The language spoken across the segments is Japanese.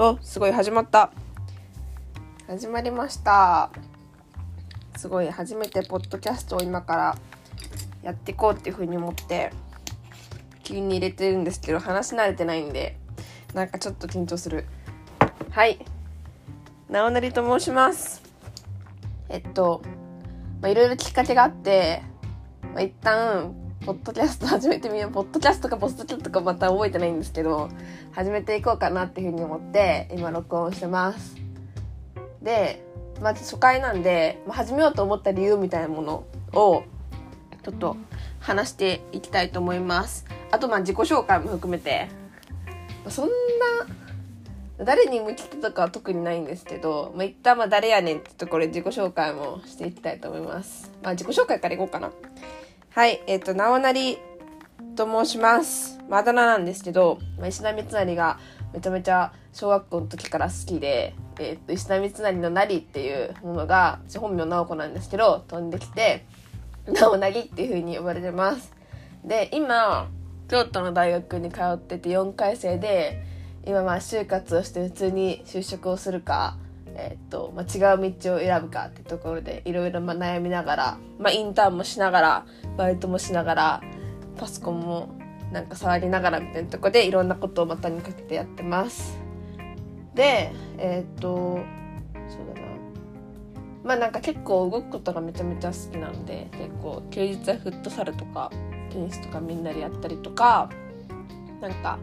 お、すごい始まった。始まりました。すごい初めてポッドキャストを今からやっていこうっていうふうに思って急に入れてるんですけど話し慣れてないんでなんかちょっと緊張する。はい。なおなりと申します。えっと、まあ、いろいろきっかけがあって、まあ、一旦ポッドキャスト始めてみよう。ポッドキャストかポストキャストかまた覚えてないんですけど、始めていこうかなっていうふうに思って、今録音してます。で、まず初回なんで、まあ、始めようと思った理由みたいなものを、ちょっと話していきたいと思います。あと、まあ自己紹介も含めて、そんな、誰に向きてとかは特にないんですけど、まあ、一旦まあ誰やねんってところで自己紹介もしていきたいと思います。まあ自己紹介からいこうかな。はい、えっ、と、なおなりと申します。まあ、あだ名なんですけど、まあ、石田三成がめちゃめちゃ小学校の時から好きで、えっ、ー、と、石田三成のなりっていうものが、本名直子なんですけど、飛んできて、なおなりっていう風に呼ばれてます。で、今、京都の大学に通ってて4回生で、今まあ就活をして普通に就職をするか、え、っと、まあ、違う道を選ぶかってところでいろいろ悩みながら、まあ、インターンもしながらバイトもしながらパソコンもなんか触りながらみたいなとこでいろんなことを股にかけてやってます。でえー、っとそうだなまあなんか結構動くことがめちゃめちゃ好きなんで結構休日はフットサルとかテニスとかみんなでやったりとかなんか、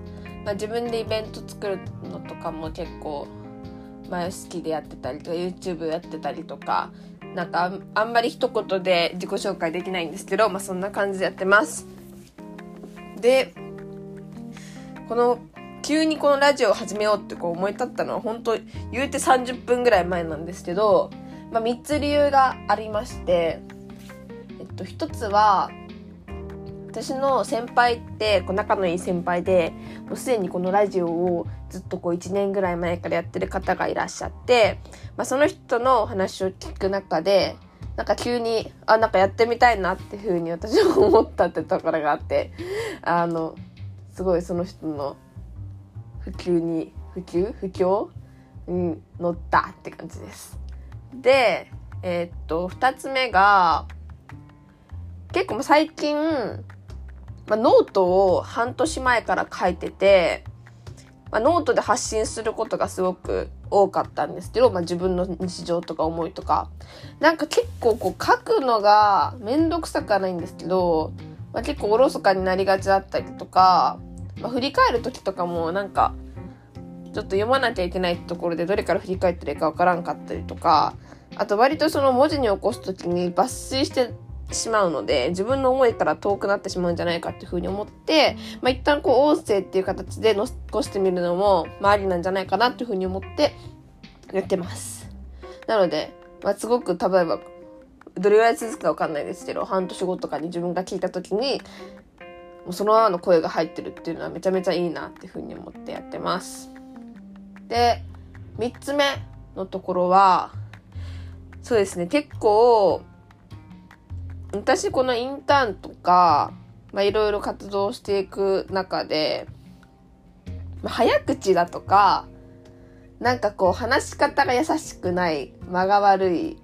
まあ、自分でイベント作るのとかも結構前好きでやってたりとか YouTube やってたりとかなんかあんまり一言で自己紹介できないんですけど、まあ、そんな感じでやってます。でこの急にこのラジオを始めようってこう思い立ったのは本当言うて30分ぐらい前なんですけど、まあ、3つ理由がありましてえっと1つは私の先輩ってこう仲のいい先輩でもうすでにこのラジオをずっとこう1年ぐらい前からやってる方がいらっしゃって、まあ、その人の話を聞く中でなんか急にあなんかやってみたいなっていうふうに私は思ったってところがあってあのすごいその人の普及に普及？不況に乗ったって感じです。でえー、っと2つ目が結構最近まあ、ノートを半年前から書いてて、まあ、ノートで発信することがすごく多かったんですけど、まあ、自分の日常とか思いとか。なんか結構こう書くのがめんどくさくはないんですけど、まあ、結構おろそかになりがちだったりとか、まあ、振り返る時とかもなんか、ちょっと読まなきゃいけないところでどれから振り返ってるかわからんかったりとか、あと割とその文字に起こす時に抜粋してしまうので、自分の思いから遠くなってしまうんじゃないかっていうふうに思って、まあ、一旦こう音声っていう形で残してみるのも、まあ、りなんじゃないかなっていうふうに思ってやってます。なので、まあ、すごく例えば、どれぐらい続くかわかんないですけど、半年後とかに自分が聞いた時に、もうそのままの声が入ってるっていうのはめちゃめちゃいいなっていうふうに思ってやってます。で、三つ目のところは、そうですね、結構、私このインターンとか、まあ、いろいろ活動していく中で、早口だとか、なんかこう話し方が優しくない、間が悪い、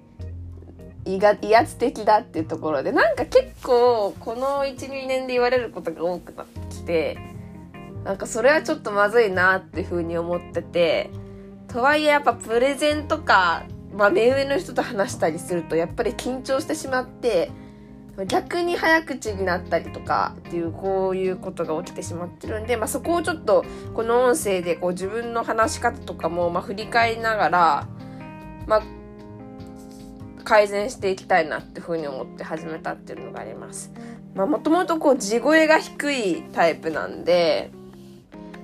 威威圧的だっていうところで、なんか結構この1、2年で言われることが多くなってきて、なんかそれはちょっとまずいなっていうふうに思ってて、とはいえやっぱプレゼンとか、まあ目上の人と話したりするとやっぱり緊張してしまって、逆に早口になったりとかっていうこういうことが起きてしまってるんで、まあ、そこをちょっとこの音声でこう自分の話し方とかもま振り返りながら、まあ、改善していきたいなっていうふうに思って始めたっていうのがあります。まあ、もともとこう地声が低いタイプなんで、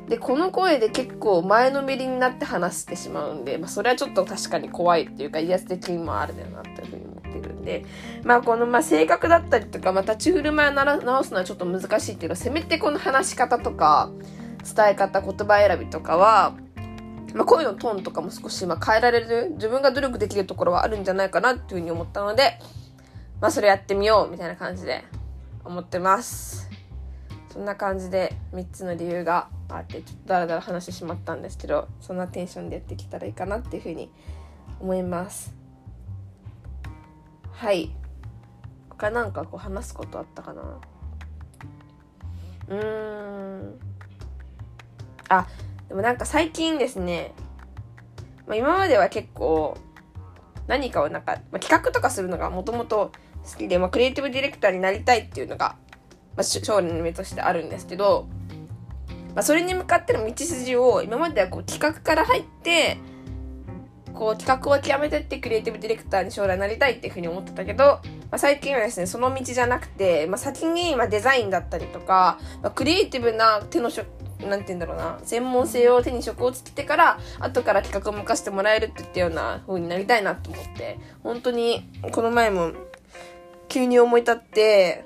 で、この声で結構前のめりになって話してしまうんで、まあ、それはちょっと確かに怖いっていうか威圧的にもあるだよなっていうふうにんで、まあこのまあ性格だったりとか、また立ち振る舞いを直すのはちょっと難しいっていうのは、せめてこの話し方とか、伝え方、言葉選びとかは、まあ、声のトーンとかも少しま変えられる、自分が努力できるところはあるんじゃないかなっていうふうに思ったので、まあそれやってみようみたいな感じで思ってます。そんな感じで3つの理由があってちょっとダラダラ話してしまったんですけどそんなテンションでやってきたらいいかなっていうふうに思いますはい。他なんかこう話すことあったかな？うーん。あでもなんか最近ですね、まあ、今までは結構何かをなんか、まあ、企画とかするのがもともと好きで、まあ、クリエイティブディレクターになりたいっていうのが、まあ、将来の夢としてあるんですけど、まあ、それに向かっての道筋を今まではこう企画から入ってこう企画を極めてってクリエイティブディレクターに将来なりたいっていうふうに思ってたけど、まあ、最近はですねその道じゃなくて、まあ、先にまデザインだったりとか、まあ、クリエイティブな手のなんて言うんだろうな、専門性を手に職をつけてから、後から企画を任せてもらえるって言ったような風になりたいなと思って、本当に、この前も、急に思い立って、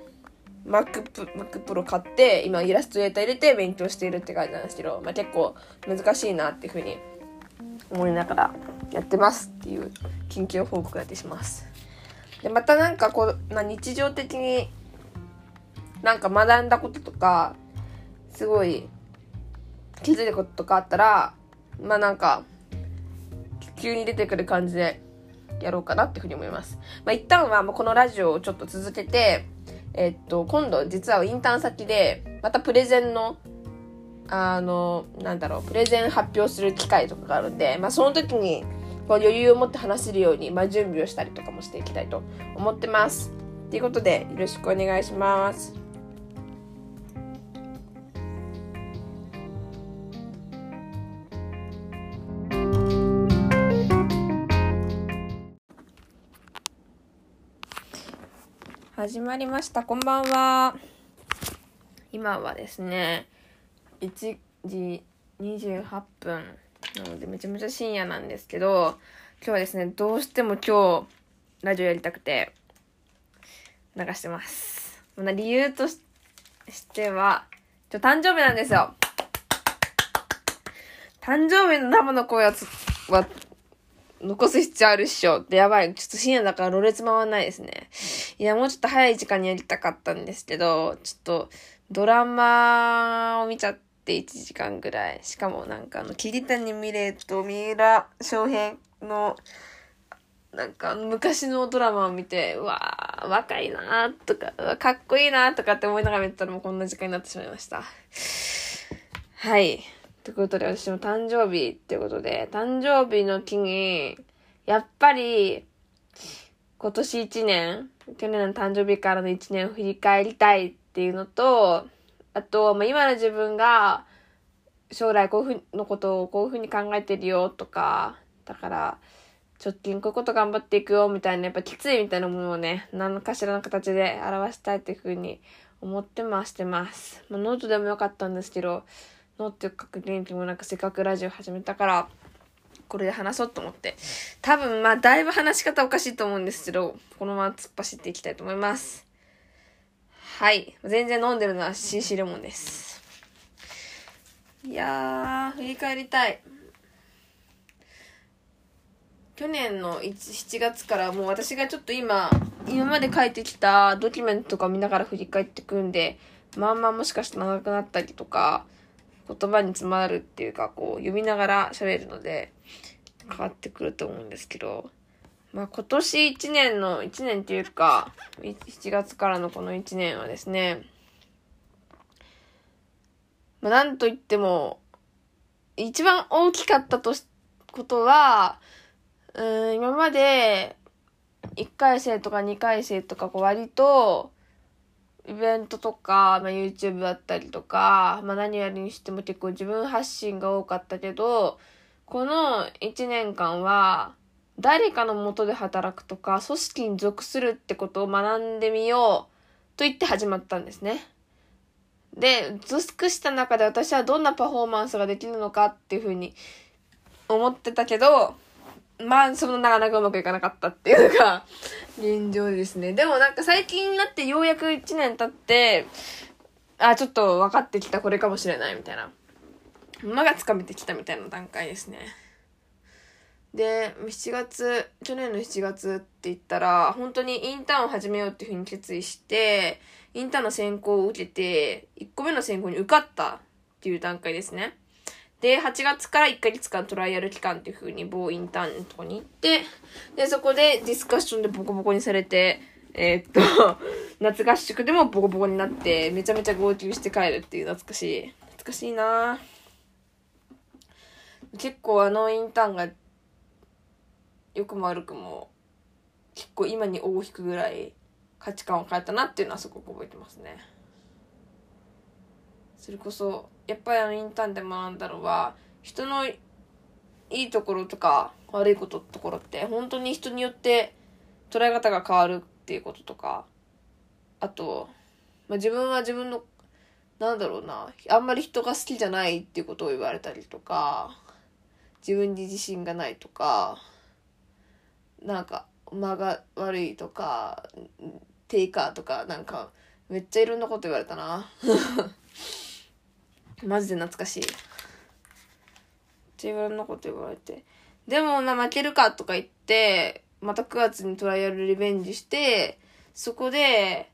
Mac, Mac Pro 買って、今イラストレーター入れて勉強しているって感じなんですけど、まあ、結構難しいなっていう風に思いながらやってますっていう緊急報告がてします。で、またなんかこう、な日常的になんか学んだこととか、すごい気づいたこととかあったら、まあなんか、急に出てくる感じでやろうかなっていうふうに思います。まあ一旦はこのラジオをちょっと続けて、えっと、今度実はインターン先で、またプレゼンの、あの、なんだろう、プレゼン発表する機会とかがあるんで、まあその時に、こう余裕を持って話せるように、まあ準備をしたりとかもしていきたいと思ってます。ということで、よろしくお願いします。始まりました。こんばんは。今はですね、1時28分なのでめちゃめちゃ深夜なんですけど、今日はですね、どうしても今日、ラジオやりたくて、流してます。理由としては、今日誕生日なんですよ。誕生日の生の声は残す必要あるっしょ。ってやばい。ちょっと深夜だからろれつ回んないですね。いや、もうちょっと早い時間にやりたかったんですけど、ちょっとドラマを見ちゃって1時間ぐらい。しかもなんかあの、桐谷美玲と三浦翔平の、なんか昔のドラマを見て、うわー、若いなーとか、かっこいいなーとかって思いながら見てたらもうこんな時間になってしまいました。はい。ということで、私も誕生日ってことで、誕生日の日に、やっぱり、今年1年、去年の誕生日からの1年を振り返りたいっていうのと、あと、まあ、今の自分が、将来こういうふうのことをこういうふうに考えてるよとか、だから、直近こういうこと頑張っていくよみたいな、やっぱきついみたいなものをね、何かしらの形で表したいっていうふうに思ってましてます。まあ、ノートでもよかったんですけど、のっていう確認にもなんかせっかくラジオ始めたから、これで話そうと思って。多分まあだいぶ話し方おかしいと思うんですけど、このまま突っ走っていきたいと思います。はい。全然飲んでるのは CC レモンです。いやー、振り返りたい。去年の7月からもう私がちょっと今、今まで書いてきたドキュメントとか見ながら振り返ってくんで、まあまあもしかして長くなったりとか、言葉に詰まるっていうか、こう、読みながら喋るので、変わってくると思うんですけど、まあ今年1年の、1年っていうか、7月からのこの1年はですね、まあなんと言っても、一番大きかったとし、ことは、うん、今まで、1回生とか2回生とか、こう割と、イベントとか、まあ、YouTube だったりとか、まあ、何やるにしても結構自分発信が多かったけど、この1年間は、誰かのもとで働くとか、組織に属するってことを学んでみようと言って始まったんですね。で、属した中で私はどんなパフォーマンスができるのかっていうふうに思ってたけど、まあ、そのなかなかうまくいかなかったっていうのが 現状ですね。でもなんか最近になってようやく1年経って、あ、ちょっと分かってきたこれかもしれないみたいな。ものがつかめてきたみたいな段階ですね。で、7月、去年の7月って言ったら、本当にインターンを始めようっていうふうに決意して、インターンの選考を受けて、1個目の選考に受かったっていう段階ですね。で、8月から1ヶ月間トライアル期間っていう風に某インターンのとこに行って、で、そこでディスカッションでボコボコにされて、えー、っと、夏合宿でもボコボコになって、めちゃめちゃ号泣して帰るっていう懐かしい。懐かしいな結構あのインターンが、よくも悪くも、結構今に大引くぐらい価値観を変えたなっていうのはすごく覚えてますね。それこそ、やっぱりあのインターンで学んだのは、人のいいところとか悪いことところって本当に人によって捉え方が変わるっていうこととか、あと、まあ、自分は自分の、なんだろうな、あんまり人が好きじゃないっていうことを言われたりとか、自分に自信がないとか、なんか、間が悪いとか、テイカーとか、なんか、めっちゃいろんなこと言われたな。マジで懐かしい。めっちゃいろんなこと言われて。でも、な、負けるかとか言って、また9月にトライアルリベンジして、そこで、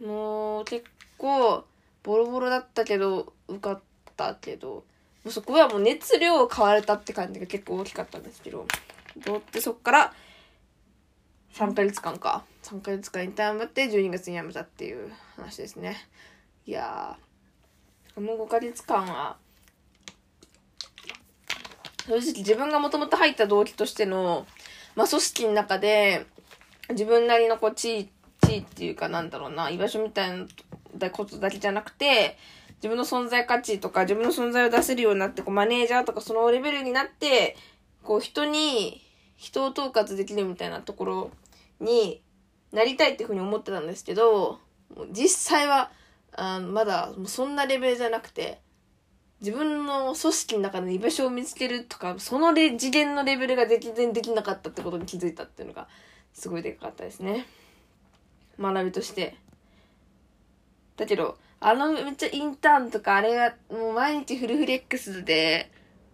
もう結構、ボロボロだったけど、受かったけど、もうそこはもう熱量を買われたって感じが結構大きかったんですけど、どうってそっから、3ヶ月間か。3ヶ月間インターンやって12月に辞めたっていう話ですね。いやー、この5ヶ月間は、正直自分がもともと入った動機としての、まあ、組織の中で、自分なりのこう、地位、地位っていうかなんだろうな、居場所みたいなことだけじゃなくて、自分の存在価値とか、自分の存在を出せるようになって、こう、マネージャーとかそのレベルになって、こう、人に、人を統括できるみたいなところになりたいっていうふうに思ってたんですけど、実際は、あまだ、そんなレベルじゃなくて、自分の組織の中で居場所を見つけるとか、その次元のレベルが全然できなかったってことに気づいたっていうのが、すごいでかかったですね。学びとして。だけど、あのめっちゃインターンとか、あれがもう毎日フルフレックスで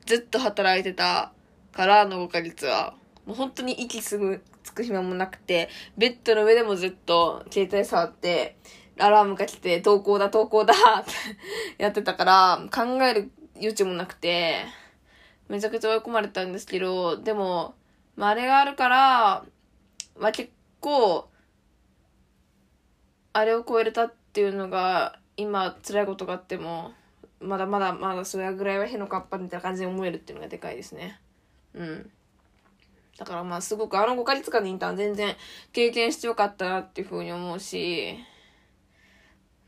ずっと働いてたからの5ヶ月は、もう本当に息すぐつく暇もなくて、ベッドの上でもずっと携帯触って、アラームが来て、投稿だ、投稿だって やってたから、考える余地もなくて、めちゃくちゃ追い込まれたんですけど、でも、まあ、あれがあるから、まあ、結構、あれを超えれたっていうのが、今辛いことがあっても、まだまだまだそれぐらいはへのかっぱみたいな感じに思えるっていうのがでかいですね。うん。だからまあすごくあの5ヶ月間のインターン全然経験してよかったなっていうふうに思うし、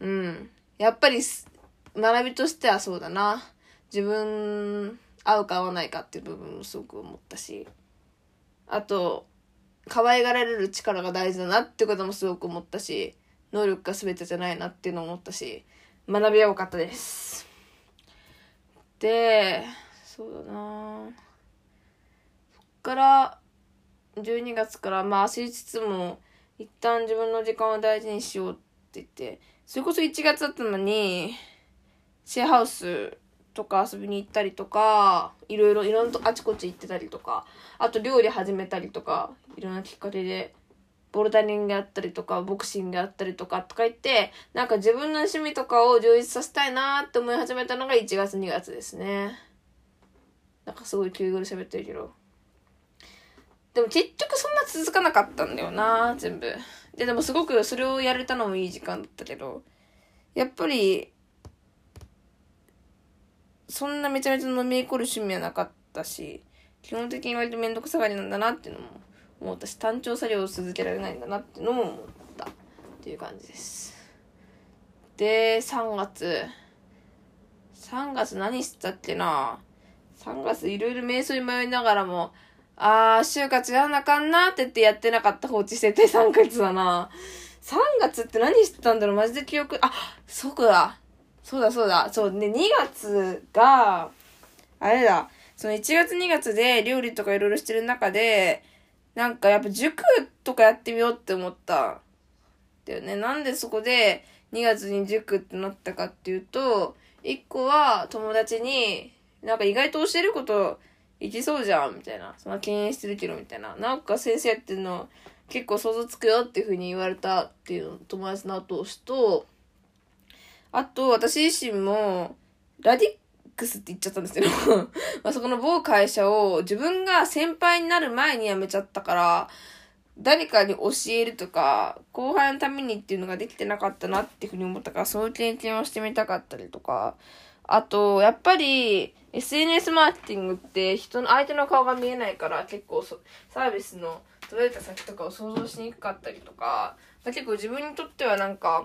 うん。やっぱり、学びとしてはそうだな。自分、合うか合わないかっていう部分もすごく思ったし。あと、可愛がられる力が大事だなってこともすごく思ったし、能力が全てじゃないなっていうのを思ったし、学びは良かったです。で、そうだなそっから、12月からまあ焦りつつも、一旦自分の時間を大事にしようって言って、それこそ1月だったのに、シェアハウスとか遊びに行ったりとか、いろいろ、いろんなあちこち行ってたりとか、あと料理始めたりとか、いろんなきっかけで、ボルダリングやったりとか、ボクシングやったりとかとか言って、なんか自分の趣味とかを充実させたいなって思い始めたのが1月2月ですね。なんかすごい急ぐで喋ってるけど。でも結局そんな続かなかったんだよな、全部。で、でもすごくそれをやれたのもいい時間だったけど、やっぱり、そんなめちゃめちゃ飲み込る趣味はなかったし、基本的に割とめんどくさがりなんだなっていうのも思ったし、単調作業を続けられないんだなっていうのも思ったっていう感じです。で、3月。3月何したっけな ?3 月いろいろ瞑想に迷いながらも、あー、就活やんなあかんなって言ってやってなかった放置してて3月だな。3月って何してたんだろうマジで記憶、あ、そうだ。そうだそうだ。そうね、2月が、あれだ。その1月2月で料理とかいろいろしてる中で、なんかやっぱ塾とかやってみようって思った。だよね。なんでそこで2月に塾ってなったかっていうと、1個は友達に、なんか意外と教えることいきそうじゃんみたいな。そんな敬遠してるけどみたいな。なんか先生やってるの結構想像つくよっていう風に言われたっていう友達の後押しと、あと、私自身も、ラディックスって言っちゃったんですけど まあそこの某会社を自分が先輩になる前に辞めちゃったから、誰かに教えるとか、後輩のためにっていうのができてなかったなっていうふうに思ったから、そういう経験をしてみたかったりとか、あと、やっぱり、SNS マーケティングって人の、相手の顔が見えないから結構サービスの届いた先とかを想像しにくかったりとか、結構自分にとってはなんか、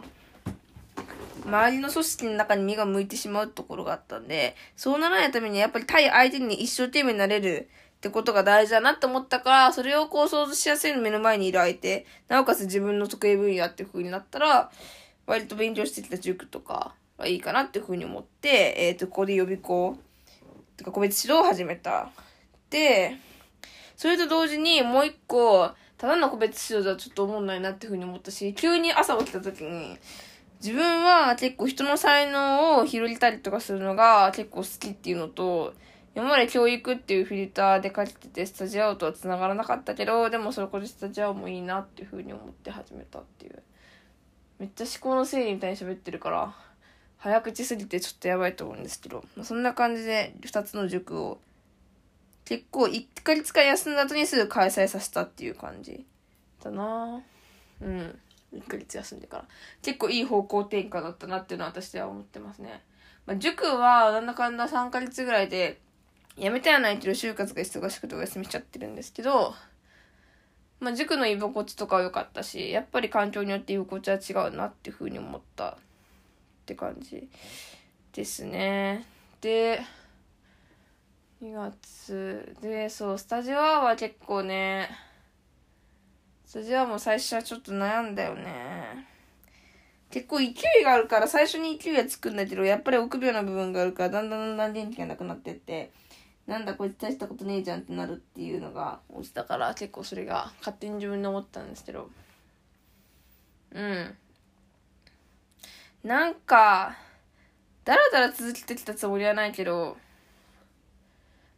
周りの組織の中に身が向いてしまうところがあったんで、そうならないためにやっぱり対相手に一生懸命になれるってことが大事だなって思ったから、それをこう想像しやすいの目の前にいる相手、なおかつ自分の得意分野っていう風になったら、割と勉強してきた塾とかはいいかなっていう風に思って、えっ、ー、と、ここで予備校、とか個別指導を始めた。で、それと同時にもう一個、ただの個別指導じゃちょっと思んないなっていう風に思ったし、急に朝起きた時に、自分は結構人の才能を広げたりとかするのが結構好きっていうのと、今まで教育っていうフィルターで書いてて、スタジオとは繋がらなかったけど、でもそれこでスタジオもいいなっていう風に思って始めたっていう。めっちゃ思考の整理みたいに喋ってるから、早口すぎてちょっとやばいと思うんですけど、まあ、そんな感じで2つの塾を結構1ヶ月間休んだ後にすぐ開催させたっていう感じだなうん。1ヶ月休んでから。結構いい方向転換だったなっていうのは私では思ってますね。まあ、塾はなんだかんだ3ヶ月ぐらいで辞めたやないけど就活が忙しくてお休みしちゃってるんですけど、まあ、塾の居心地とかは良かったし、やっぱり環境によって居心地は違うなっていうふうに思ったって感じですね。で、2月で、そう、スタジオアは結構ね、スタジオアも最初はちょっと悩んだよね。結構勢いがあるから最初に勢いがつくんだけど、やっぱり臆病な部分があるからだんだんだんだん元気がなくなってって、なんだこいつ大したことねえじゃんってなるっていうのが落ちたから結構それが勝手に自分で思ったんですけどうんなんかだらだら続けてきたつもりはないけど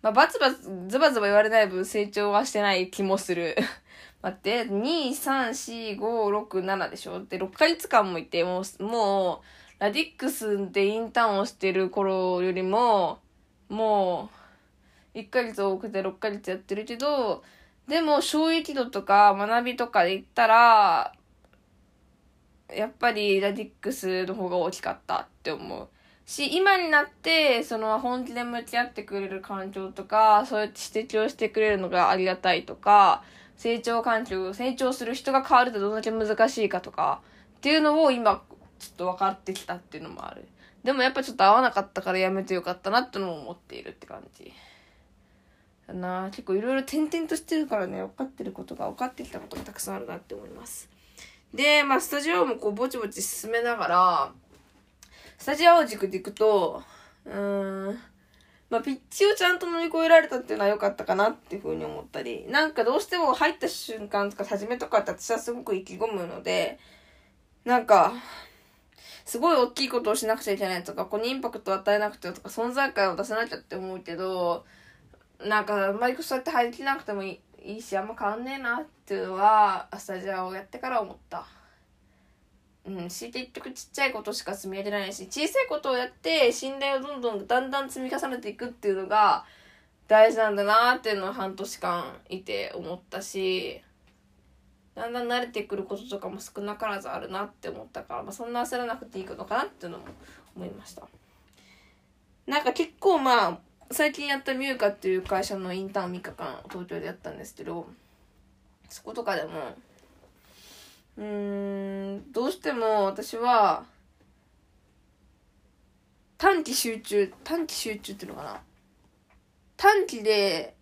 まあバツバツズバズバ言われない分成長はしてない気もする。待って23456 7でしょ？で6ヶ月間もいてもうもうラディックスでインターンをしてる頃よりももう1ヶ月多くて6ヶ月やってるけど、でも衝撃度とか学びとかで言ったら、やっぱりラディックスの方が大きかったって思う。し、今になって、その本気で向き合ってくれる環境とか、そうやって指摘をしてくれるのがありがたいとか、成長環境、成長する人が変わるとどんだけ難しいかとか、っていうのを今、ちょっと分かってきたっていうのもある。でもやっぱちょっと合わなかったからやめてよかったなってのも思っているって感じ。だな結構いろいろ転々としてるからね分かってることが分かってきたことがたくさんあるなって思いますでまあスタジオもこうぼちぼち進めながらスタジオ軸でいくとうーんまあ、ピッチをちゃんと乗り越えられたっていうのは良かったかなっていうふうに思ったり、なんかどうしても入った瞬間とか初めとかって私はすごく意気込むので、なんか、すごい大きいことをしなくちゃいけないとか、ここにインパクトを与えなくてはとか、存在感を出さなきゃって思うけど、なんかあんまりそうやって入りきなくてもいいいいしあんま変わんねえなっていうのはスタジオをやってから思った。うんし結局ちっちゃいことしか積み上げられないし小さいことをやって信頼をどんどんだんだん積み重ねていくっていうのが大事なんだなっていうのを半年間いて思ったしだんだん慣れてくることとかも少なからずあるなって思ったから、まあ、そんな焦らなくていいのかなっていうのも思いました。なんか結構まあ最近やったミューカっていう会社のインターン3日間東京でやったんですけどそことかでもうーんどうしても私は短期集中短期集中っていうのかな。短期で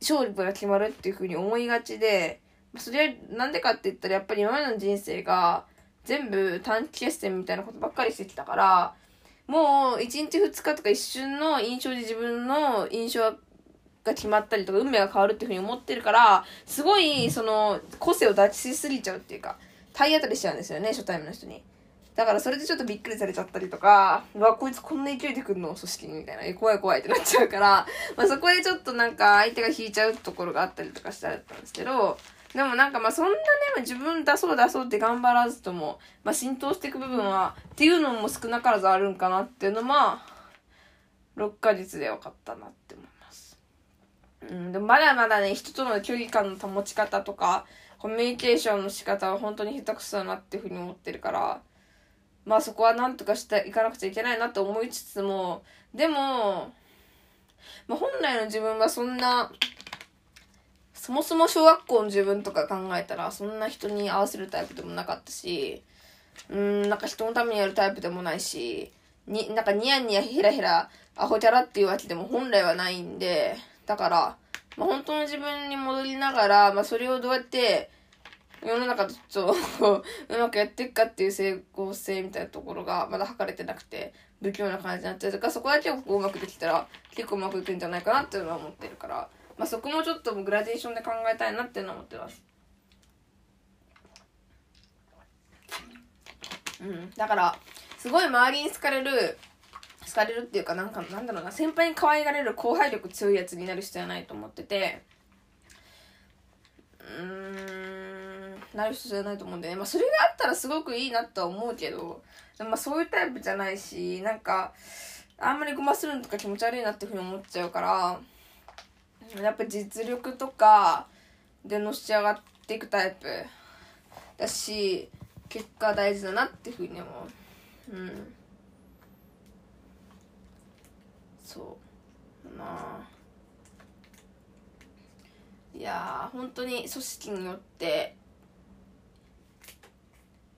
勝利が決まるっていうふうに思いがちでそれはなんでかって言ったらやっぱり今までの人生が全部短期決戦みたいなことばっかりしてきたからもう1日2日とか一瞬の印象で自分の印象が決まったりとか運命が変わるっていうふうに思ってるからすごいその個性を出しすぎちゃうっていうか体当たりしちゃうんですよね初対面の人に。だからそれでちょっとびっくりされちゃったりとか、うわ、こいつこんな勢いで来るの？組織にみたいな、え、怖い怖いってなっちゃうから、まあそこでちょっとなんか相手が引いちゃうところがあったりとかしたんですけど、でもなんかまあそんなね、自分出そう出そうって頑張らずとも、まあ浸透していく部分は、っていうのも少なからずあるんかなっていうのは、6ヶ月で分かったなって思います。うん、でもまだまだね、人との距離感の保ち方とか、コミュニケーションの仕方は本当に下手くそだなっていうふうに思ってるから、まあそこはなんとかしていかなくちゃいけないなと思いつつも、でも、まあ本来の自分はそんな、そもそも小学校の自分とか考えたら、そんな人に合わせるタイプでもなかったし、うん、なんか人のためにやるタイプでもないし、に、なんかニヤニヤヘラヘラ、アホキャラっていうわけでも本来はないんで、だから、まあ、本当の自分に戻りながら、まあ、それをどうやって世の中とちょっと うまくやっていくかっていう成功性みたいなところがまだ測れてなくて、不器用な感じになってるか、そこだけをこううまくできたら結構うまくいくんじゃないかなっていうのは思ってるから、まあ、そこもちょっとグラデーションで考えたいなっていうのは思ってます。うん。だから、すごい周りに好かれる、好かれるっていうか、なんか、なんだろうな、先輩に可愛がれる後輩力強いやつになる必要はないと思ってて、うーん、なる必要じゃないと思うんでね。まあ、それがあったらすごくいいなとは思うけど、まあ、そういうタイプじゃないし、なんか、あんまりごまするのとか気持ち悪いなっていうふうに思っちゃうから、やっぱ実力とかでのし上がっていくタイプ。だし結果大事だなっていうふうに思う。うん。そうまあいやー本当に組織によって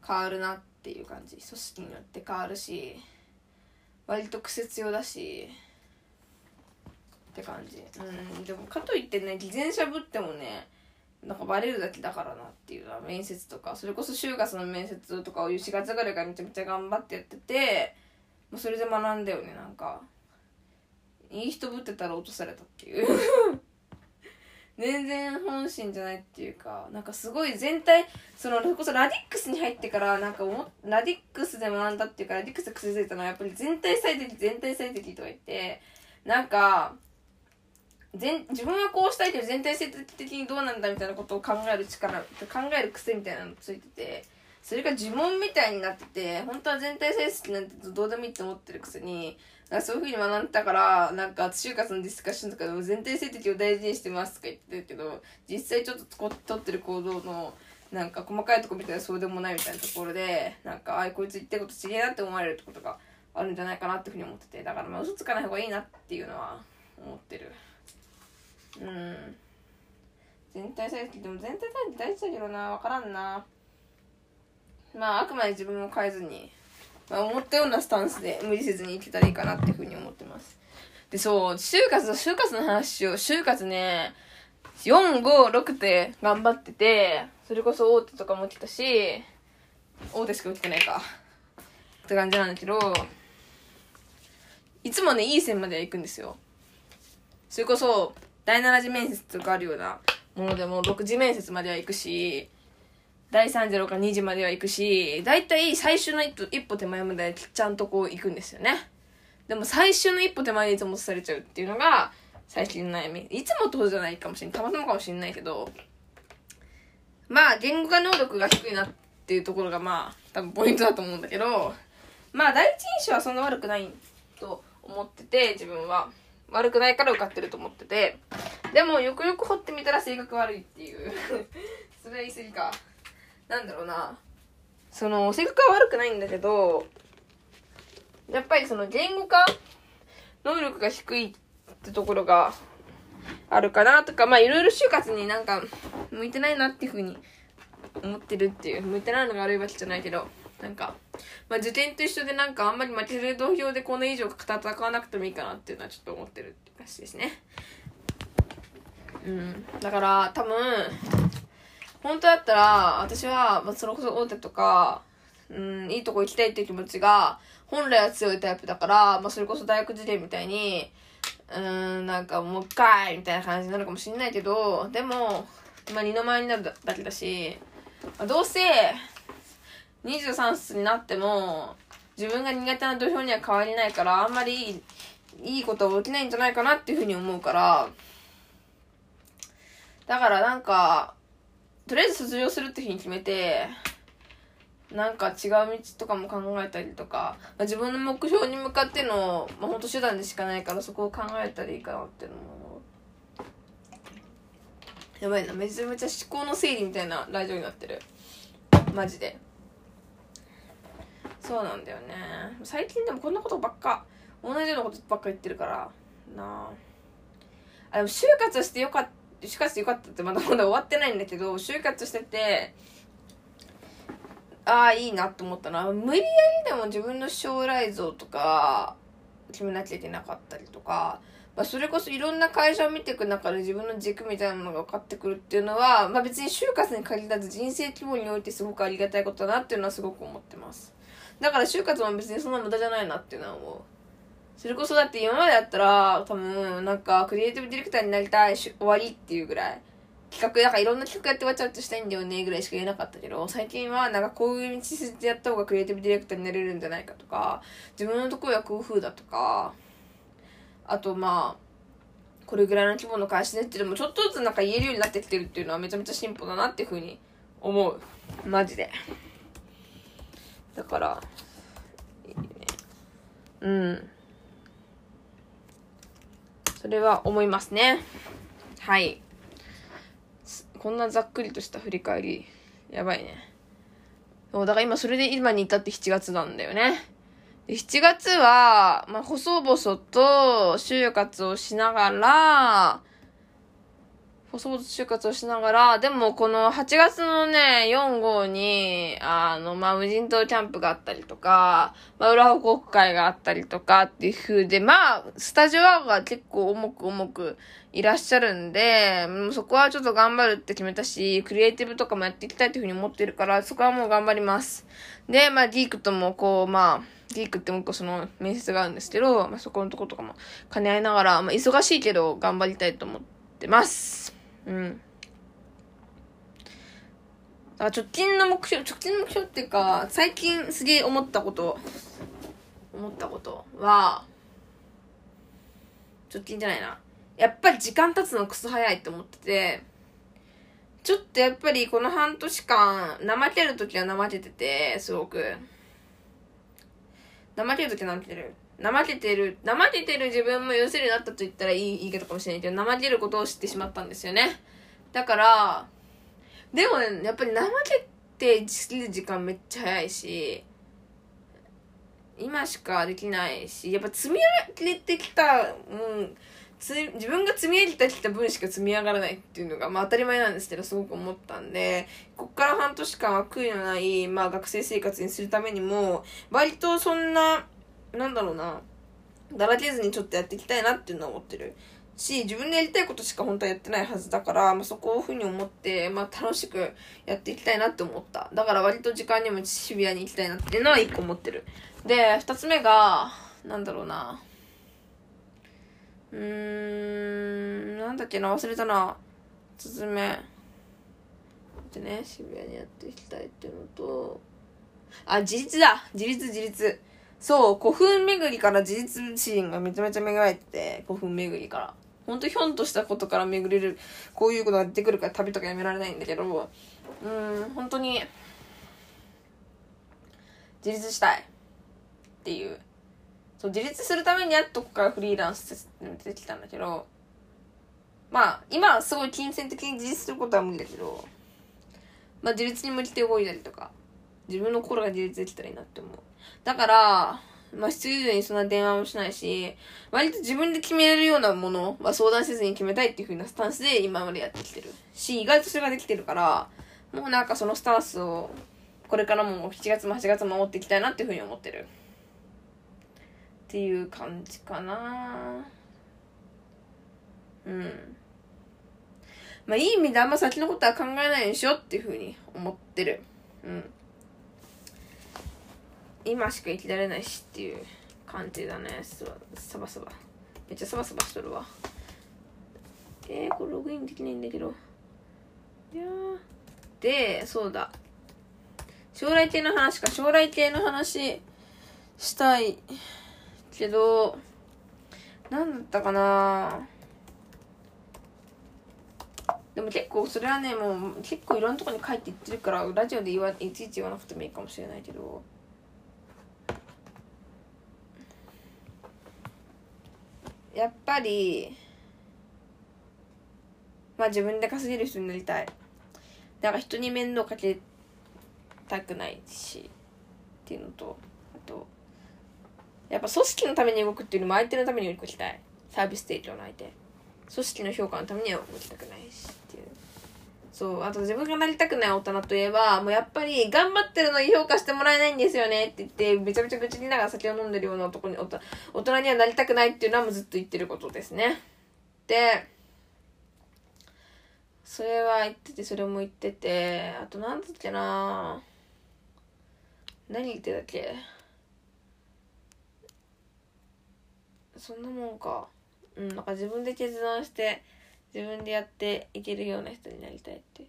変わるなっていう感じ。組織によって変わるし割と癖強だし。って感じ。うん。でもかといってね偽善しゃぶってもねなんかバレるだけだからなっていうのは面接とか。それこそ就活の面接とかを4月ぐらいからめちゃめちゃ頑張ってやっててもうそれで学んだよねなんか。いい人ぶってたら落とされたっていう。全然本心じゃないっていうかなんかすごい全体そのそれこそラディックスに入ってからなんかラディックスで学んだっていうかラディックスで崩れたのはやっぱり全体最適全体最適とか言ってなんか全自分はこうしたいけど全体性的にどうなんだみたいなことを考える力考える癖みたいなのついててそれが呪文みたいになってて本当は全体成績なんてどうでもいいって思ってるくせにそういうふうに学んだからなんか就活のディスカッションとかでも全体性的を大事にしてますとか言ってるけど実際ちょっと取ってる行動のなんか細かいとこ見たらそうでもないみたいなところでなんかあいこいつ言ってることちげえなって思われるってことがあるんじゃないかなっていうふうに思っててだからまあ嘘つかない方がいいなっていうのは思ってる。うん。全体成績でも全体成績大事だけどな分からんな。まああくまで自分を変えずに、まあ、思ったようなスタンスで無理せずに生きたらいいかなっていうふうに思ってます。でそう就活就活の話を就活ね456って頑張っててそれこそ大手とかも来たし大手しか来てないか。って感じなんだけどいつもねいい線までは行くんですよ。それこそ第7次面接とかあるようなものでも6次面接までは行くし、第3次か2次までは行くし、だいたい最終の一歩一歩手前までちゃんとこう行くんですよね。でも最終の一歩手前でいつもされちゃうっていうのが最近の悩み。いつもとじゃないかもしれない。たまたまかもしれないけど、まあ言語化能力が低いなっていうところがまあ多分ポイントだと思うんだけど、まあ第一印象はそんな悪くないと思ってて、自分は。悪くないから受かってると思ってて、でもよくよく掘ってみたら性格悪いっていう それは言い過ぎか。なんだろうな。その、性格は悪くないんだけど、やっぱりその言語化能力が低いってところがあるかなとか、まあいろいろ就活になんか向いてないなっていうふうに思ってるっていう、向いてないのが悪いわけじゃないけど、なんか、まあ、受験と一緒でなんかあんまり負ける土俵でこの以上戦わなくてもいいかなっていうのはちょっと思ってるって感じですね。うん。だから多分、本当だったら私は、まあ、それこそ大手とか、うん、いいとこ行きたいっていう気持ちが本来は強いタイプだから、まあ、それこそ大学受験みたいに、うん、なんかもう一回みたいな感じになるかもしんないけど、でも、まあ、二の舞になるだけだし、まあ、どうせ、23歳になっても、自分が苦手な土俵には変わりないから、あんまりいいいいことは起きないんじゃないかなっていうふうに思うから、だからなんか、とりあえず卒業するって日に決めて、なんか違う道とかも考えたりとか、まあ、自分の目標に向かっての、まあ、本当手段でしかないからそこを考えたらいいかなっていうのもやばいな。めちゃめちゃ思考の整理みたいなラジオになってる。マジで。そうなんだよね。最近でもこんなことばっか。同じようなことばっか言ってるから。なあ。でも就活してよかった就活してよかったってまだ まだ終わってないんだけど就活しててああいいなと思ったのは無理やりでも自分の将来像とか決めなきゃいけなかったりとか、まあ、それこそいろんな会社を見ていく中で自分の軸みたいなものが分かってくるっていうのは、まあ、別に就活に限らず人生規模においてすごくありがたいことだなっていうのはすごく思ってます。だから就活も別にそんな無駄じゃないなっていうのは思うそれこそだって今までだったら多分なんかクリエイティブディレクターになりたい終わりっていうぐらい企画、なんかいろんな企画やってわちゃうとしたいんだよねぐらいしか言えなかったけど、最近はなんかこういう道筋でやった方がクリエイティブディレクターになれるんじゃないかとか、自分のところはこういう風だとか、あとまあ、これぐらいの規模の会社でっていうのもちょっとずつなんか言えるようになってきてるっていうのはめちゃめちゃ進歩だなっていうふうに思う。マジで。だから、いいね。うん。それは思いますね。はい。こんなざっくりとした振り返り、やばいね。そう、だから今それで今に至って7月なんだよね。で7月は、まあ、細々と就活をしながら、細々就活をしながら、でもこの8月のね、4号に、あの、まあ、無人島キャンプがあったりとか、まあ、裏報告会があったりとかっていう風で、まあ、スタジオが結構重く重くいらっしゃるんで、もうそこはちょっと頑張るって決めたし、クリエイティブとかもやっていきたいっていう風に思ってるから、そこはもう頑張ります。で、まあ、ギークともこう、まあ、ギークってもう一個その面接があるんですけど、まあ、そこのとことかも兼ね合いながら、まあ、忙しいけど頑張りたいと思ってます。うん。だから直近の目標、直近の目標っていうか、最近すげえ思ったこと、思ったことは、直近じゃないな。やっぱり時間経つのクソ早いって思ってて、ちょっとやっぱりこの半年間、怠けるときは怠けてて、すごく。怠けるときは怠けてる。怠けてる、怠けてる自分も許せるになったと言ったらいい言い方かもしれないけど、怠けることを知ってしまったんですよね。だから、でもね、やっぱり怠けてきる時間めっちゃ早いし、今しかできないし、やっぱ積み上げてきた、うん、自分が積み上げてきた分しか積み上がらないっていうのが、まあ当たり前なんですけど、すごく思ったんで、こっから半年間は悔いのない、まあ学生生活にするためにも、割とそんな、なんだろうな、だらけずにちょっとやっていきたいなっていうのは思ってる。し、自分でやりたいことしか本当はやってないはずだから、まあ、そこをふうに思って、まあ、楽しくやっていきたいなって思った。だから割と時間にもシビアに行きたいなっていうのは一個思ってる。で、二つ目が、なんだろうな。うーん、なんだっけな、忘れたな。二つ目。でね、渋谷にやっていきたいっていうのと、あ、自立だ自立自立。そう、古墳巡りから自立心がめちゃめちゃ巡られてて、古墳巡りから。ほんとひょんとしたことから巡れる、こういうことが出てくるから旅とかやめられないんだけど、うん、本当に、自立したい。っていう。そう、自立するためにやっとここからフリーランス出てきたんだけど、まあ、今はすごい金銭的に自立することは無理だけど、まあ自立に向けて動いたりとか、自分の心が自立できたらいいなって思う。だから、まあ、必要以上にそんな電話もしないし、割と自分で決めれるようなものは相談せずに決めたいっていう風なスタンスで今までやってきてる。し、意外とそれができてるから、もうなんかそのスタンスを、これからも7月も8月も守っていきたいなっていう風に思ってる。っていう感じかなうん。まあ、いい意味であんま先のことは考えないでしょっていう風に思ってる。うん。今しか生きられないしっていう感じだね。サバサバめっちゃサバサバしとるわ。えー、これログインできないんだけど。いやでそうだ。将来系の話か。将来系の話したいけど何だったかな。でも結構それはねもう結構いろんなとこに書いて言ってるからラジオで言わいちいち言わなくてもいいかもしれないけど。やっぱりまあ自分で稼げる人になりたい。だから人に面倒かけたくないしっていうのとあとやっぱ組織のために動くっていうのも相手のために動きたい。サービス提供の相手。組織の評価のためには動きたくないしっていう。そうあと自分がなりたくない大人といえばもうやっぱり頑張ってるのに評価してもらえないんですよねって言ってめちゃめちゃ愚痴りながら酒を飲んでるような男に大人にはなりたくないっていうのはもうずっと言ってることですね。でそれは言っててそれも言っててあとなんだっけな。何言ってたっけ。そんなもんか。うんなんか自分で決断して自分でやっていけるような人になりたいって、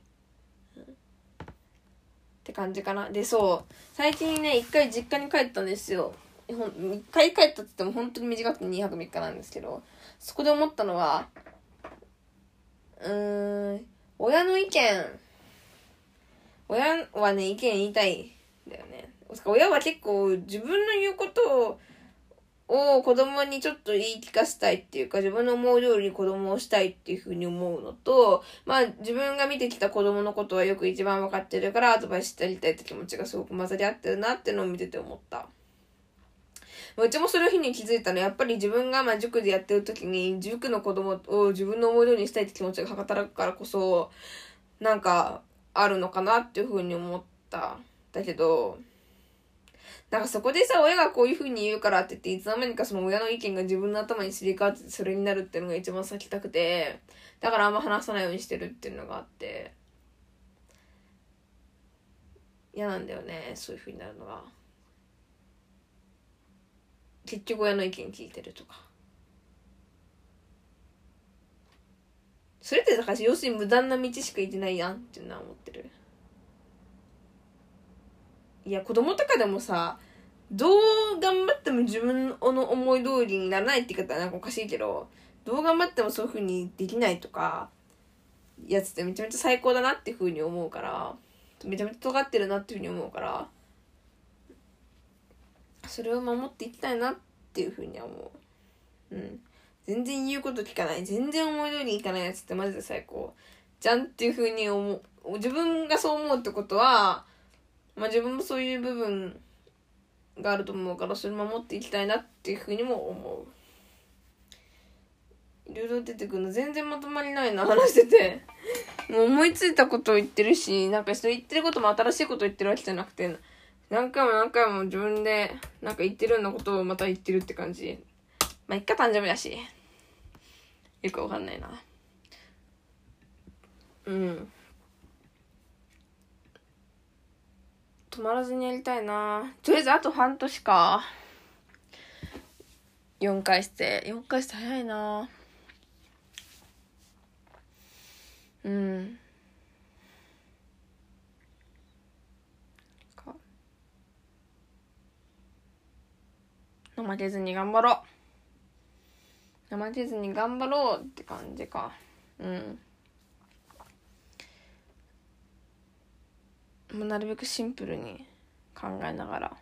うん、って感じかな。でそう。最近ね一回実家に帰ったんですよ。一回帰ったって言っても本当に短くて2泊3日なんですけど。そこで思ったのはうーん親の意見。親はね意見言いたいだよね。親は結構自分の言うことをを子供にちょっと言い聞かせたいっていうか、自分の思う通りに子供をしたいっていうふうに思うのと、まあ自分が見てきた子供のことはよく一番分かってるからアドバイスしてやりたいって気持ちがすごく混ざり合ってるなってのを見てて思った。うちもそれを日に気づいたのは、やっぱり自分がまあ塾でやってる時に、塾の子供を自分の思い通りにしたいって気持ちが働くからこそ、なんか、あるのかなっていうふうに思った。だけど、なんかそこでさ、親がこういう風に言うからって言って、いつの間にかその親の意見が自分の頭にすり替わってそれになるっていうのが一番避けたくて、だからあんま話さないようにしてるっていうのがあって、嫌なんだよね、そういう風になるのが。結局親の意見聞いてるとか。それってだから要するに無駄な道しか行ってないやんっていうのは思ってる。いや、子供とかでもさ、どう頑張っても自分の思い通りにならないって言い方はなんかおかしいけど、どう頑張ってもそういう風にできないとか、やつってめちゃめちゃ最高だなっていう風に思うから、めちゃめちゃ尖ってるなっていう風に思うから、それを守っていきたいなっていう風には思う。うん。全然言うこと聞かない。全然思い通りにいかないやつってマジで最高。じゃんっていう風に思う。自分がそう思うってことは、まあ自分もそういう部分があると思うからそれ守っていきたいなっていうふうにも思う。いろいろ出てくるの全然まとまりないな話してて。もう思いついたことを言ってるしなんかそれ言ってることも新しいことを言ってるわけじゃなくて何回も何回も自分でなんか言ってるようなことをまた言ってるって感じ。まあ一回誕生日だし。よくわかんないな。うん。止まらずにやりたいな。とりあえずあと半年か。4回して。4回して早いな。うん。怠けずに頑張ろう。怠けずに頑張ろうって感じか。うん。もうなるべくシンプルに考えながら。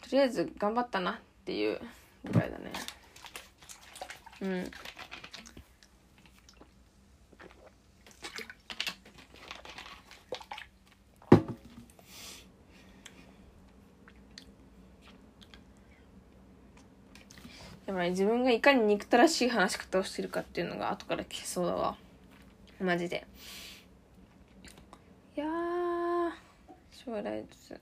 とりあえず頑張ったなっていうぐらいだね。うん。でもね自分がいかに憎たらしい話し方をしてるかっていうのが後から消そうだわ。マジで。いや将来図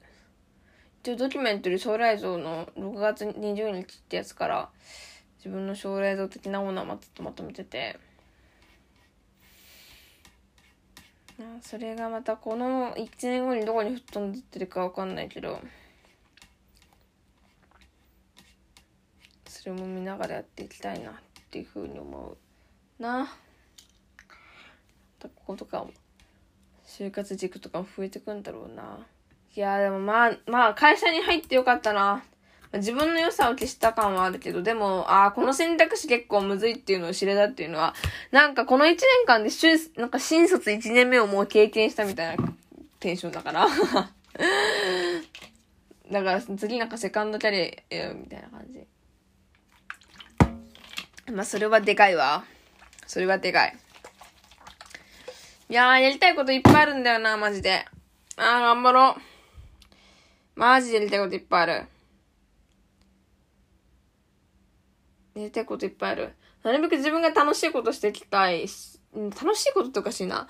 一応ドキュメントで将来像の6月20日ってやつから自分の将来像的なものはまとまとめてて。それがまたこの1年後にどこに吹っ飛んでってるかわかんないけど。それも見ながらやっていきたいなっていうふうに思うな。こことかも就活軸とかも増えてくんだろうな。いやでもまあ、まあ、会社に入ってよかったな。自分の良さを消した感はあるけど、でも、ああ、この選択肢結構むずいっていうのを知れたっていうのは、なんかこの1年間で、なんか新卒1年目をもう経験したみたいなテンションだから。だから次なんかセカンドキャリアみたいな感じ。まあそれはでかいわ。それはでかい。いやー、やりたいこといっぱいあるんだよな、マジで。あー、頑張ろう。マジでやりたいこといっぱいある。やりたいこといっぱいある。なるべく自分が楽しいことしていきたいし、楽しいこととかしいな。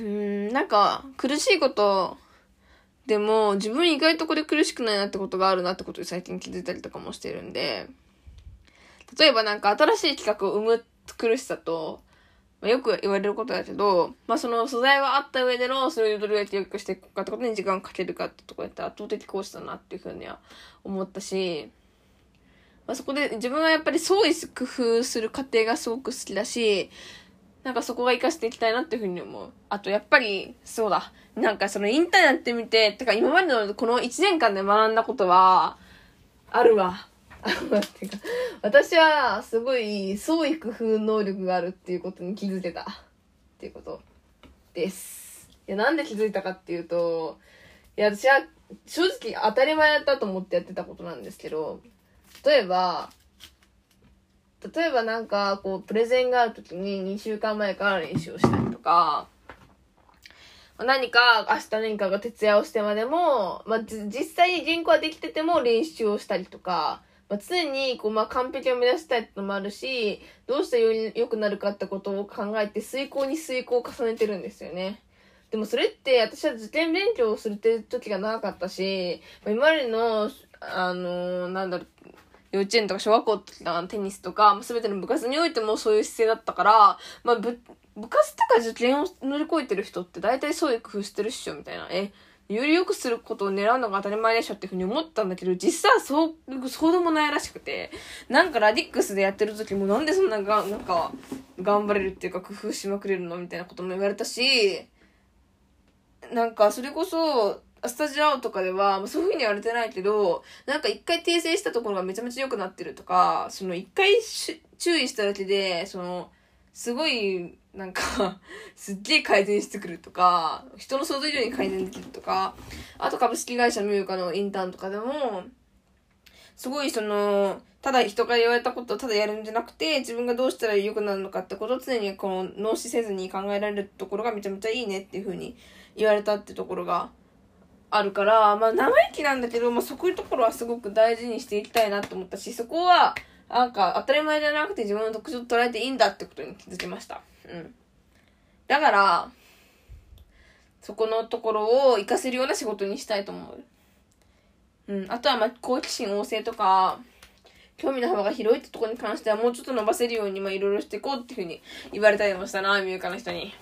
うん、なんか、苦しいことでも、自分意外とこれ苦しくないなってことがあるなってことに最近気づいたりとかもしてるんで、例えばなんか新しい企画を生む苦しさと、まあ、よく言われることだけど、まあその素材はあった上での、それをどれだけ良くしていくかってことに時間かけるかってとこやったら圧倒的講師だなっていうふうには思ったし、まあそこで自分はやっぱり創意工夫する過程がすごく好きだし、なんかそこが活かしていきたいなっていうふうに思う。あとやっぱり、そうだ。なんかそのインターネット見て、てか今までのこの1年間で学んだことは、あるわ。てか、私はすごい創意工夫能力があるっていうことに気づいてた。っていうことです。いや、なんで気づいたかっていうと、いや、私は正直当たり前だと思ってやってたことなんですけど、例えば、例えばなんか、こう、プレゼンがある時に2週間前から練習をしたりとか、何か明日何かが徹夜をしてまでも、まあ、実際に人口はできてても練習をしたりとか、まあ、常にこう、まあ、完璧を目指したいってのもあるし、どうしたらより良くなるかってことを考えて遂行に遂行を重ねてるんですよね。でもそれって私は受験勉強をするって時が長かったし、ま、今までの、あのー、なんだろう、幼稚園とか小学校とかテニスとか、すべての部活においてもそういう姿勢だったから、まあ、部、部活とか受験を乗り越えてる人って大体そういう工夫してるっしょ、みたいな。え、より良くすることを狙うのが当たり前でしょっていうふうに思ったんだけど、実はそう、そうでもないらしくて、なんかラディックスでやってる時もなんでそんなが、なんか、頑張れるっていうか工夫しまくれるのみたいなことも言われたし、なんかそれこそ、スタジオとかでは、そういう風に言われてないけど、なんか一回訂正したところがめちゃめちゃ良くなってるとか、その一回注意しただけで、その、すごい、なんかすっげえ改善してくるとか、人の想像以上に改善できるとか、あと株式会社ミューカのインターンとかでも、すごいその、ただ人から言われたことをただやるんじゃなくて、自分がどうしたら良くなるのかってことを常にこの脳死せずに考えられるところがめちゃめちゃいいねっていう風に言われたってところがあるから、まあ生意気なんだけど、まあそういうところはすごく大事にしていきたいなと思ったし、そこは、なんか当たり前じゃなくて自分の特徴を捉えていいんだってことに気づきました。うん。だから、そこのところを活かせるような仕事にしたいと思う。うん。あとは、ま、好奇心旺盛とか、興味の幅が広いってとこに関してはもうちょっと伸ばせるように、ま、いろいろしていこうっていうふうに言われたりもしたな、ミューカの人に。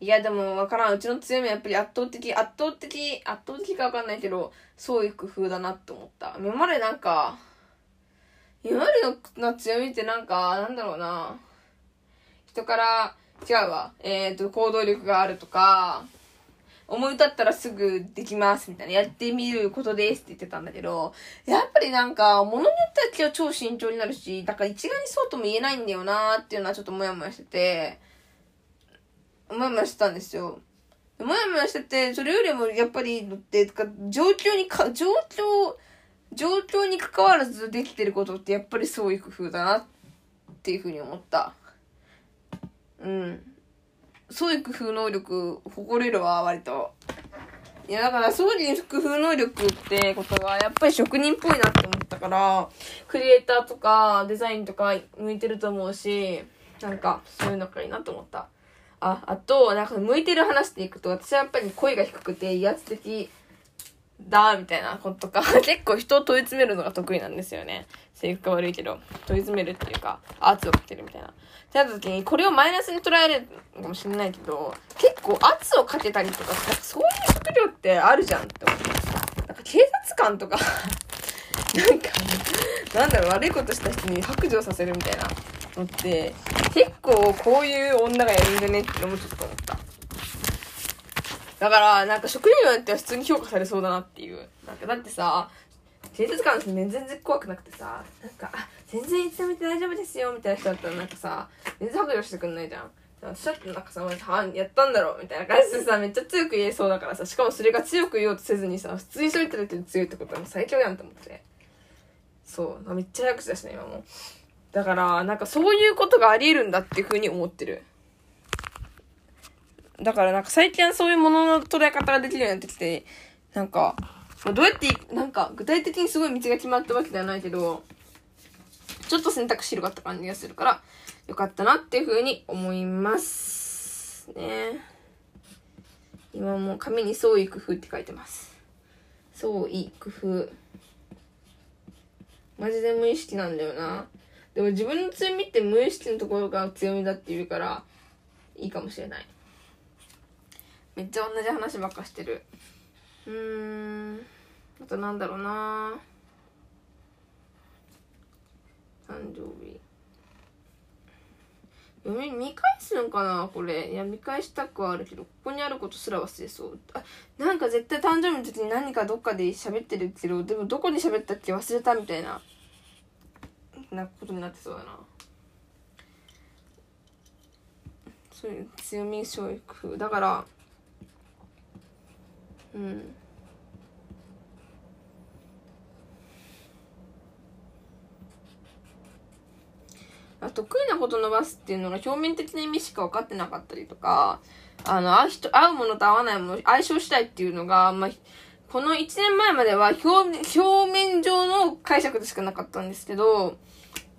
いや、でもわからん。うちの強みはやっぱり圧倒的、圧倒的、圧倒的かわかんないけど、そういう工夫だなって思った。今までなんか、今までの強みってなんか、なんだろうな。人から、違うわ。えっ、ー、と、行動力があるとか、思い立ったらすぐできますみたいな、やってみることですって言ってたんだけど、やっぱりなんか、物によっては超慎重になるし、だから一概にそうとも言えないんだよなーっていうのはちょっとモヤモヤしてて、もやもやしてたんですよ。もやもやしてて、それよりもやっぱり、ってか、状況にか、状況、状況に関わらずできてることってやっぱりそういう工夫だなっていうふうに思った。うん。そういう工夫能力誇れるわ、割と。いや、だから、そういう工夫能力ってことは、やっぱり職人っぽいなって思ったから、クリエイターとかデザインとか向いてると思うし、なんか、そういうのがいいなと思った。あ、あと、なんか向いてる話でいくと、私はやっぱり声が低くて威圧的だ、みたいなことか、結構人を問い詰めるのが得意なんですよね。性格が悪いけど、問い詰めるっていうか、圧をかけるみたいな。ってなった時に、これをマイナスに捉えるかもしれないけど、結構圧をかけたりとか、そういう職業ってあるじゃんって思って。なんか警察官とか なんか、なんだろう、悪いことした人に白状させるみたいなのって、結構こういう女がやるんじゃねって思っちゃった思った。だから、なんか職業によっては普通に評価されそうだなっていう。なんかだってさ、警察官のね全然怖くなくてさなんか「あ全然いつでも大丈夫ですよ」みたいな人だったらなんかさ全然白状してくんないじゃん。私だってなんかさ「はやったんだろう」みたいな感じでさめっちゃ強く言えそうだからさしかもそれが強く言おうとせずにさ普通にそう言っただけで強いってことはもう最強やんと思って。そう。めっちゃ早口だしね今も。だからなんかそういうことがありえるんだっていうふうに思ってる。だからなんか最近はそういうものの捉え方ができるようになってきてなんかどうやってなんか具体的にすごい道が決まったわけではないけどちょっと選択肢広がった感じがするからよかったなっていうふうに思いますね。今も紙に創意工夫って書いてます。創意工夫。マジで無意識なんだよな。でも自分の強みって無意識のところが強みだって言うからいいかもしれない。めっちゃ同じ話ばっかしてる。うーん。あとなんだろうな。誕生日。読み見返すんかなこれ。いや見返したくはあるけどここにあることすら忘れそう。あなんか絶対誕生日の時に何かどっかで喋ってるけどでもどこで喋ったっけ忘れたみたいななことになってそうだな。そういう強み教育だからうん得意なこと伸ばすっていうのが表面的な意味しか分かってなかったりとか、あの、合う人、合うものと合わないもの、相性したいっていうのが、まあ、この1年前までは表表面上の解釈でしかなかったんですけど、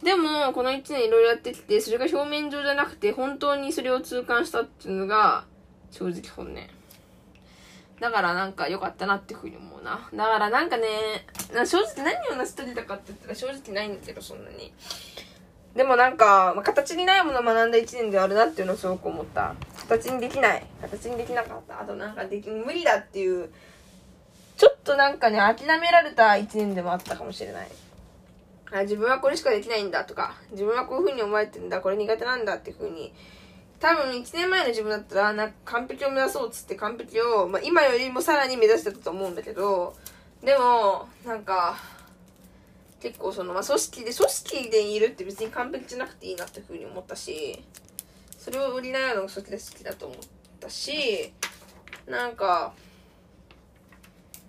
でも、この1年いろいろやってきて、それが表面上じゃなくて、本当にそれを痛感したっていうのが、正直本音。だからなんか良かったなっていうふうに思うな。だからなんかね、正直何を成し遂げたかって言ったら正直ないんだけど、そんなに。でもなんか、まあ、形にないものを学んだ一年であるなっていうのをすごく思った。形にできない。形にできなかった。あとなんかでき、無理だっていう、ちょっとなんかね、諦められた一年でもあったかもしれない。あ自分はこれしかできないんだとか、自分はこういう風に思われてんだ、これ苦手なんだっていう風に、多分1年前の自分だったら、なんか完璧を目指そうっつって完璧を、まあ、今よりもさらに目指してたと思うんだけど、でも、なんか、結構その、まあ、組織で、組織でいるって別に完璧じゃなくていいなっていうふうに思ったし、それを売りながらの組織で好きだと思ったし、なんか、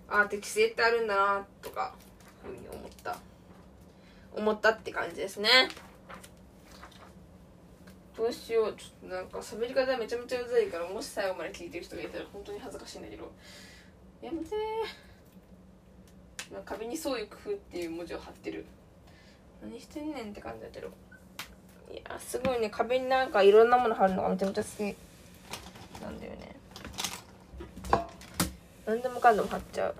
ああ、適性ってあるんだな、とか、ふうに思った。思ったって感じですね。どうしよう。ちょっとなんか喋り方めちゃめちゃうざいから、もし最後まで聞いてる人がいたら本当に恥ずかしいんだけど。やめてー。壁にそういう工夫っていう文字を貼ってる何してんねんって感じだけどいやすごいね壁になんかいろんなもの貼るのがめちゃめちゃ好きなんだよね何でもかんでも貼っちゃう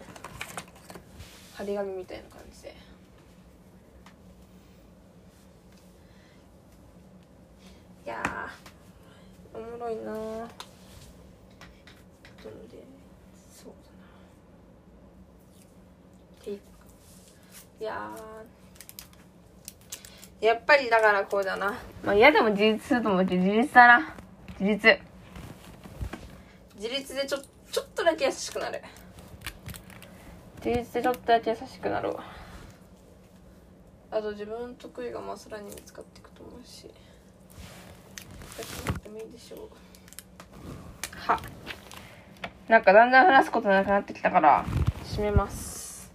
張り紙みたいな感じでいやおもろいなぁいややっぱりだからこうだな。まあ嫌でも自立すると思うけど、自立だな。自立。自立でちょ、ちょっとだけ優しくなる。自立でちょっとだけ優しくなるわ。あと自分の得意がまあさらに見つかっていくと思うし。やってもいいでしょう。は。なんかだんだん話すことなくなってきたから、閉めます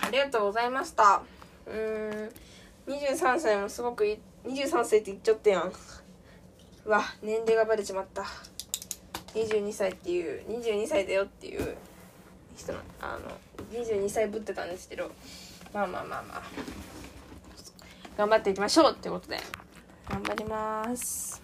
あ。りがとうございました。うん、23歳もすごくいい、23歳って言っちゃったやん。うわ、年齢がバレちまった。22歳っていう、22歳だよっていう人の、あの、22歳ぶってたんですけど、まあまあまあまあ、頑張っていきましょうってことで、頑張ります。